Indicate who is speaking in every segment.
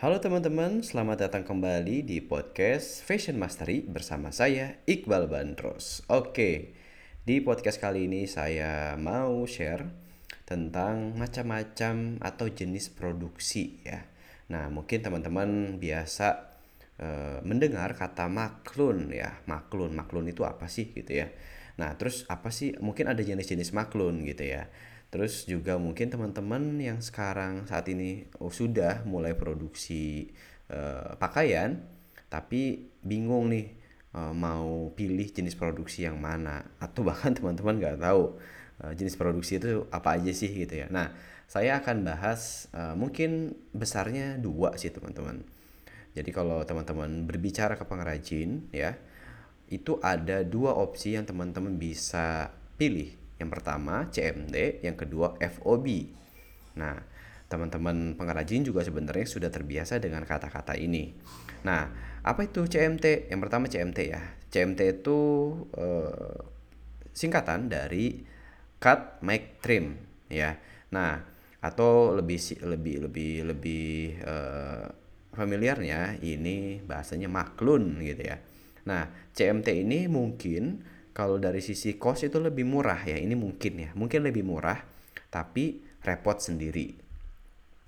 Speaker 1: Halo teman-teman, selamat datang kembali di podcast Fashion Mastery bersama saya Iqbal Bandros. Oke, di podcast kali ini saya mau share tentang macam-macam atau jenis produksi ya. Nah, mungkin teman-teman biasa uh, mendengar kata maklun ya. Maklun, maklun itu apa sih gitu ya. Nah, terus apa sih? Mungkin ada jenis-jenis maklun gitu ya. Terus juga mungkin teman-teman yang sekarang saat ini oh, sudah mulai produksi uh, pakaian tapi bingung nih uh, mau pilih jenis produksi yang mana atau bahkan teman-teman nggak tahu uh, jenis produksi itu apa aja sih gitu ya. Nah, saya akan bahas uh, mungkin besarnya dua sih teman-teman. Jadi kalau teman-teman berbicara ke pengrajin ya, itu ada dua opsi yang teman-teman bisa pilih yang pertama CMD, yang kedua FOB. Nah, teman-teman pengrajin juga sebenarnya sudah terbiasa dengan kata-kata ini. Nah, apa itu CMT? Yang pertama CMT ya. CMT itu eh, singkatan dari cut, make, trim ya. Nah, atau lebih lebih lebih lebih eh, familiarnya ini bahasanya maklun gitu ya. Nah, CMT ini mungkin kalau dari sisi cost itu lebih murah ya ini mungkin ya. Mungkin lebih murah tapi repot sendiri.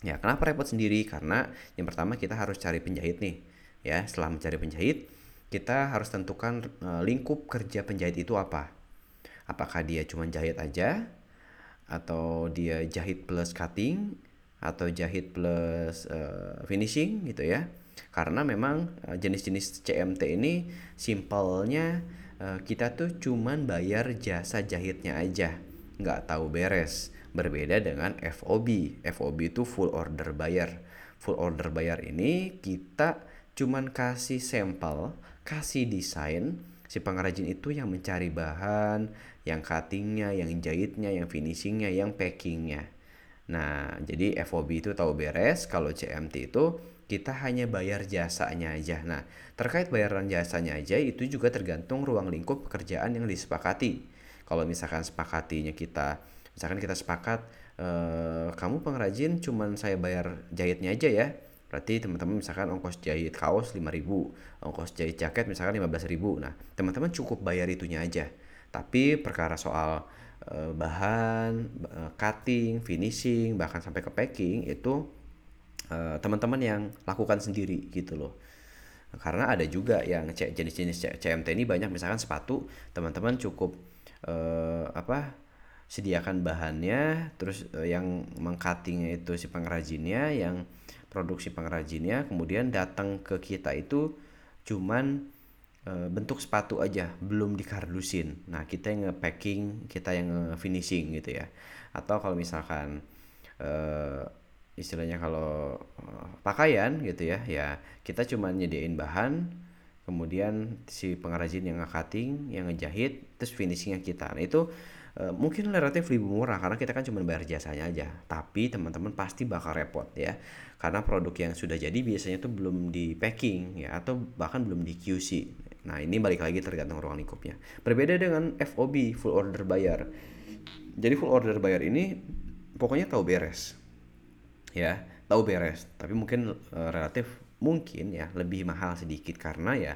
Speaker 1: Ya kenapa repot sendiri? Karena yang pertama kita harus cari penjahit nih ya. Setelah mencari penjahit kita harus tentukan uh, lingkup kerja penjahit itu apa. Apakah dia cuma jahit aja atau dia jahit plus cutting atau jahit plus uh, finishing gitu ya. Karena memang uh, jenis-jenis CMT ini simpelnya kita tuh cuman bayar jasa jahitnya aja. Nggak tahu beres. Berbeda dengan FOB FOB itu full order bayar. Full order bayar ini kita cuman kasih sampel kasih desain. Si pengrajin itu yang mencari bahan yang cuttingnya yang jahitnya yang finishingnya yang packingnya. Nah jadi FOB itu tahu beres. Kalau CMT itu kita hanya bayar jasanya aja. Nah, terkait bayaran jasanya aja itu juga tergantung ruang lingkup pekerjaan yang disepakati. Kalau misalkan sepakatinya kita, misalkan kita sepakat, e, kamu pengrajin cuman saya bayar jahitnya aja ya. Berarti teman-teman misalkan ongkos jahit kaos 5000, ongkos jahit jaket misalkan 15000. Nah, teman-teman cukup bayar itunya aja. Tapi perkara soal e, bahan, e, cutting, finishing, bahkan sampai ke packing itu Eh, teman-teman yang lakukan sendiri gitu loh. Karena ada juga yang jenis-jenis CMT ini banyak. Misalkan sepatu teman-teman cukup uh, apa sediakan bahannya terus uh, yang mengcuttingnya itu si pengrajinnya yang produksi pengrajinnya kemudian datang ke kita itu cuman bentuk sepatu aja belum dikardusin. Nah kita yang nge-packing kita yang nge-finishing gitu ya. Atau kalau misalkan istilahnya kalau uh, pakaian gitu ya ya kita cuma nyediain bahan kemudian si pengrajin yang nge-cutting yang ngejahit terus finishingnya kita. Nah itu uh, mungkin relatif lebih murah karena kita kan cuma bayar jasanya aja. Tapi teman-teman pasti bakal repot ya karena produk yang sudah jadi biasanya tuh belum di packing ya atau bahkan belum di QC nah ini balik lagi tergantung ruang lingkupnya. Berbeda dengan FOB full order bayar jadi full order bayar ini pokoknya tahu beres ya tahu beres. Tapi mungkin uh, relatif mungkin ya lebih mahal sedikit karena ya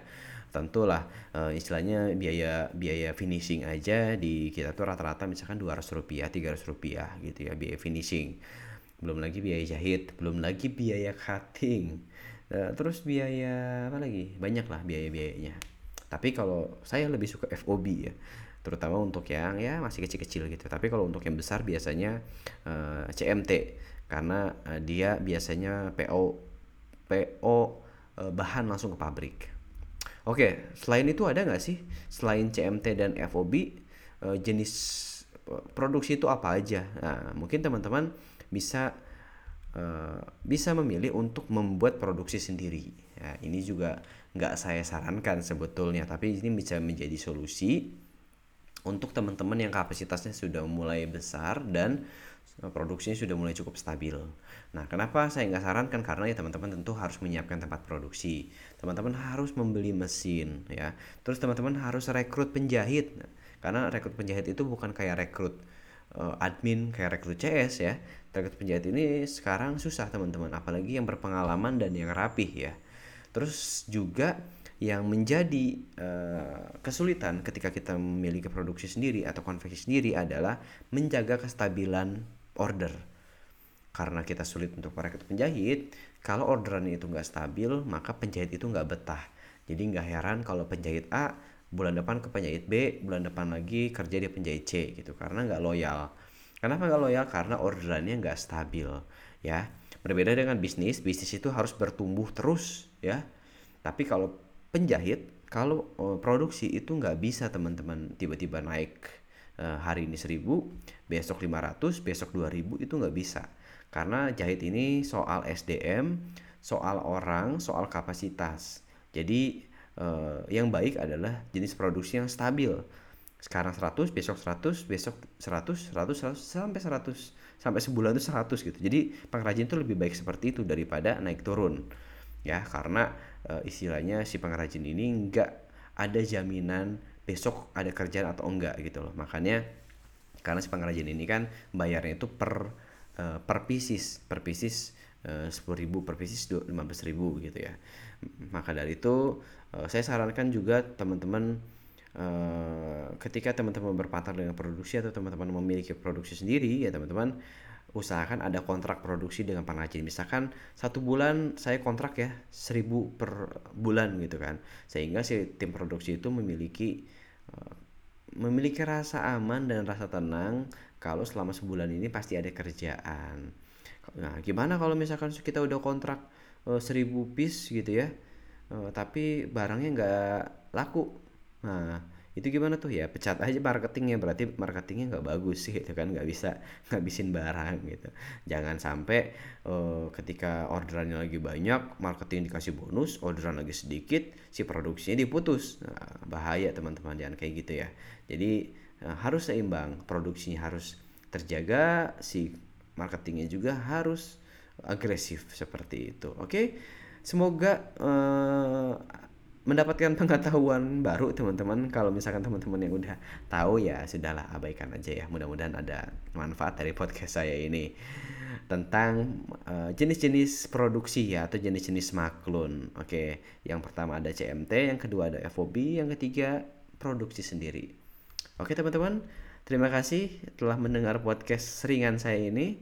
Speaker 1: tentulah uh, istilahnya biaya biaya finishing aja di kita tuh rata-rata misalkan 200 rupiah 300 rupiah gitu ya biaya finishing. Belum lagi biaya jahit belum lagi biaya cutting. Uh, terus biaya apa lagi? Banyak lah biaya biayanya tapi kalau saya lebih suka FOB ya terutama untuk yang ya masih kecil-kecil gitu. Tapi kalau untuk yang besar biasanya uh, CMT karena uh, dia biasanya PO PO uh, bahan langsung ke pabrik. Oke, selain itu ada nggak sih selain CMT dan FOB eh, jenis produksi itu apa aja? Nah, mungkin teman-teman bisa bisa memilih untuk membuat produksi sendiri. Ya, ini juga nggak saya sarankan sebetulnya, tapi ini bisa menjadi solusi untuk teman-teman yang kapasitasnya sudah mulai besar dan Eh, produksinya sudah mulai cukup stabil. Nah, kenapa saya nggak sarankan? Karena ya teman-teman tentu harus menyiapkan tempat produksi. Teman-teman harus membeli mesin, ya. Terus teman-teman harus rekrut penjahit. Karena rekrut penjahit itu bukan kayak rekrut uh, admin kayak rekrut CS ya rekrut penjahit ini sekarang susah teman-teman apalagi yang berpengalaman dan yang rapih ya terus juga yang menjadi uh, kesulitan ketika kita memiliki produksi sendiri atau konveksi sendiri adalah menjaga kestabilan order. Karena kita sulit untuk merekrut penjahit kalau orderannya itu nggak stabil maka penjahit itu nggak betah. Jadi nggak heran kalau penjahit A bulan depan ke penjahit B bulan depan lagi kerja di penjahit C gitu. Karena nggak loyal. Kenapa nggak loyal? Karena orderannya nggak stabil ya. Berbeda dengan bisnis bisnis itu harus bertumbuh terus ya. Tapi kalau penjahit kalau uh, produksi itu nggak bisa teman-teman tiba-tiba naik uh, hari ini 1000 besok 500 besok 2000 itu nggak bisa. Karena jahit ini soal SDM soal orang soal kapasitas. Jadi uh, yang baik adalah jenis produksi yang stabil. Sekarang 100 besok 100 besok 100 100 100 sampai 100 sampai sebulan itu 100 gitu. Jadi pengrajin itu lebih baik seperti itu daripada naik turun ya karena uh, istilahnya si pengrajin ini nggak ada jaminan besok ada kerjaan atau enggak gitu loh. Makanya karena si pengrajin ini kan bayarnya itu per uh, per pieces per pieces eh, sepuluh ribu per pieces lima belas ribu gitu ya. Maka dari itu uh, saya sarankan juga teman-teman ketika teman-teman berpartner dengan produksi atau teman-teman memiliki produksi sendiri ya teman-teman usahakan ada kontrak produksi dengan pengrajin misalkan satu bulan saya kontrak ya seribu per bulan gitu kan. Sehingga si tim produksi itu memiliki uh, memiliki rasa aman dan rasa tenang kalau selama sebulan ini pasti ada kerjaan. Nah gimana kalau misalkan kita udah kontrak uh, seribu piece gitu ya uh, tapi barangnya nggak laku? Nah itu gimana tuh? Ya pecat aja marketingnya. Berarti marketingnya nggak bagus sih gitu kan? Nggak bisa ngabisin barang gitu. Jangan sampai uh, ketika orderannya lagi banyak marketing dikasih bonus orderan lagi sedikit si produksinya diputus. Nah, bahaya teman-teman. Jangan kayak gitu ya. Jadi uh, harus seimbang. Produksinya harus terjaga si marketingnya juga harus agresif seperti itu. Oke? Okay? semoga uh, mendapatkan pengetahuan baru teman-teman. Kalau misalkan teman-teman yang udah tahu ya sudahlah abaikan aja ya. Mudah-mudahan ada manfaat dari podcast saya ini tentang uh, jenis-jenis produksi ya atau jenis-jenis maklun. Oke yang pertama ada CMT yang kedua ada FOB yang ketiga produksi sendiri. Oke teman-teman terima kasih telah mendengar podcast seringan saya ini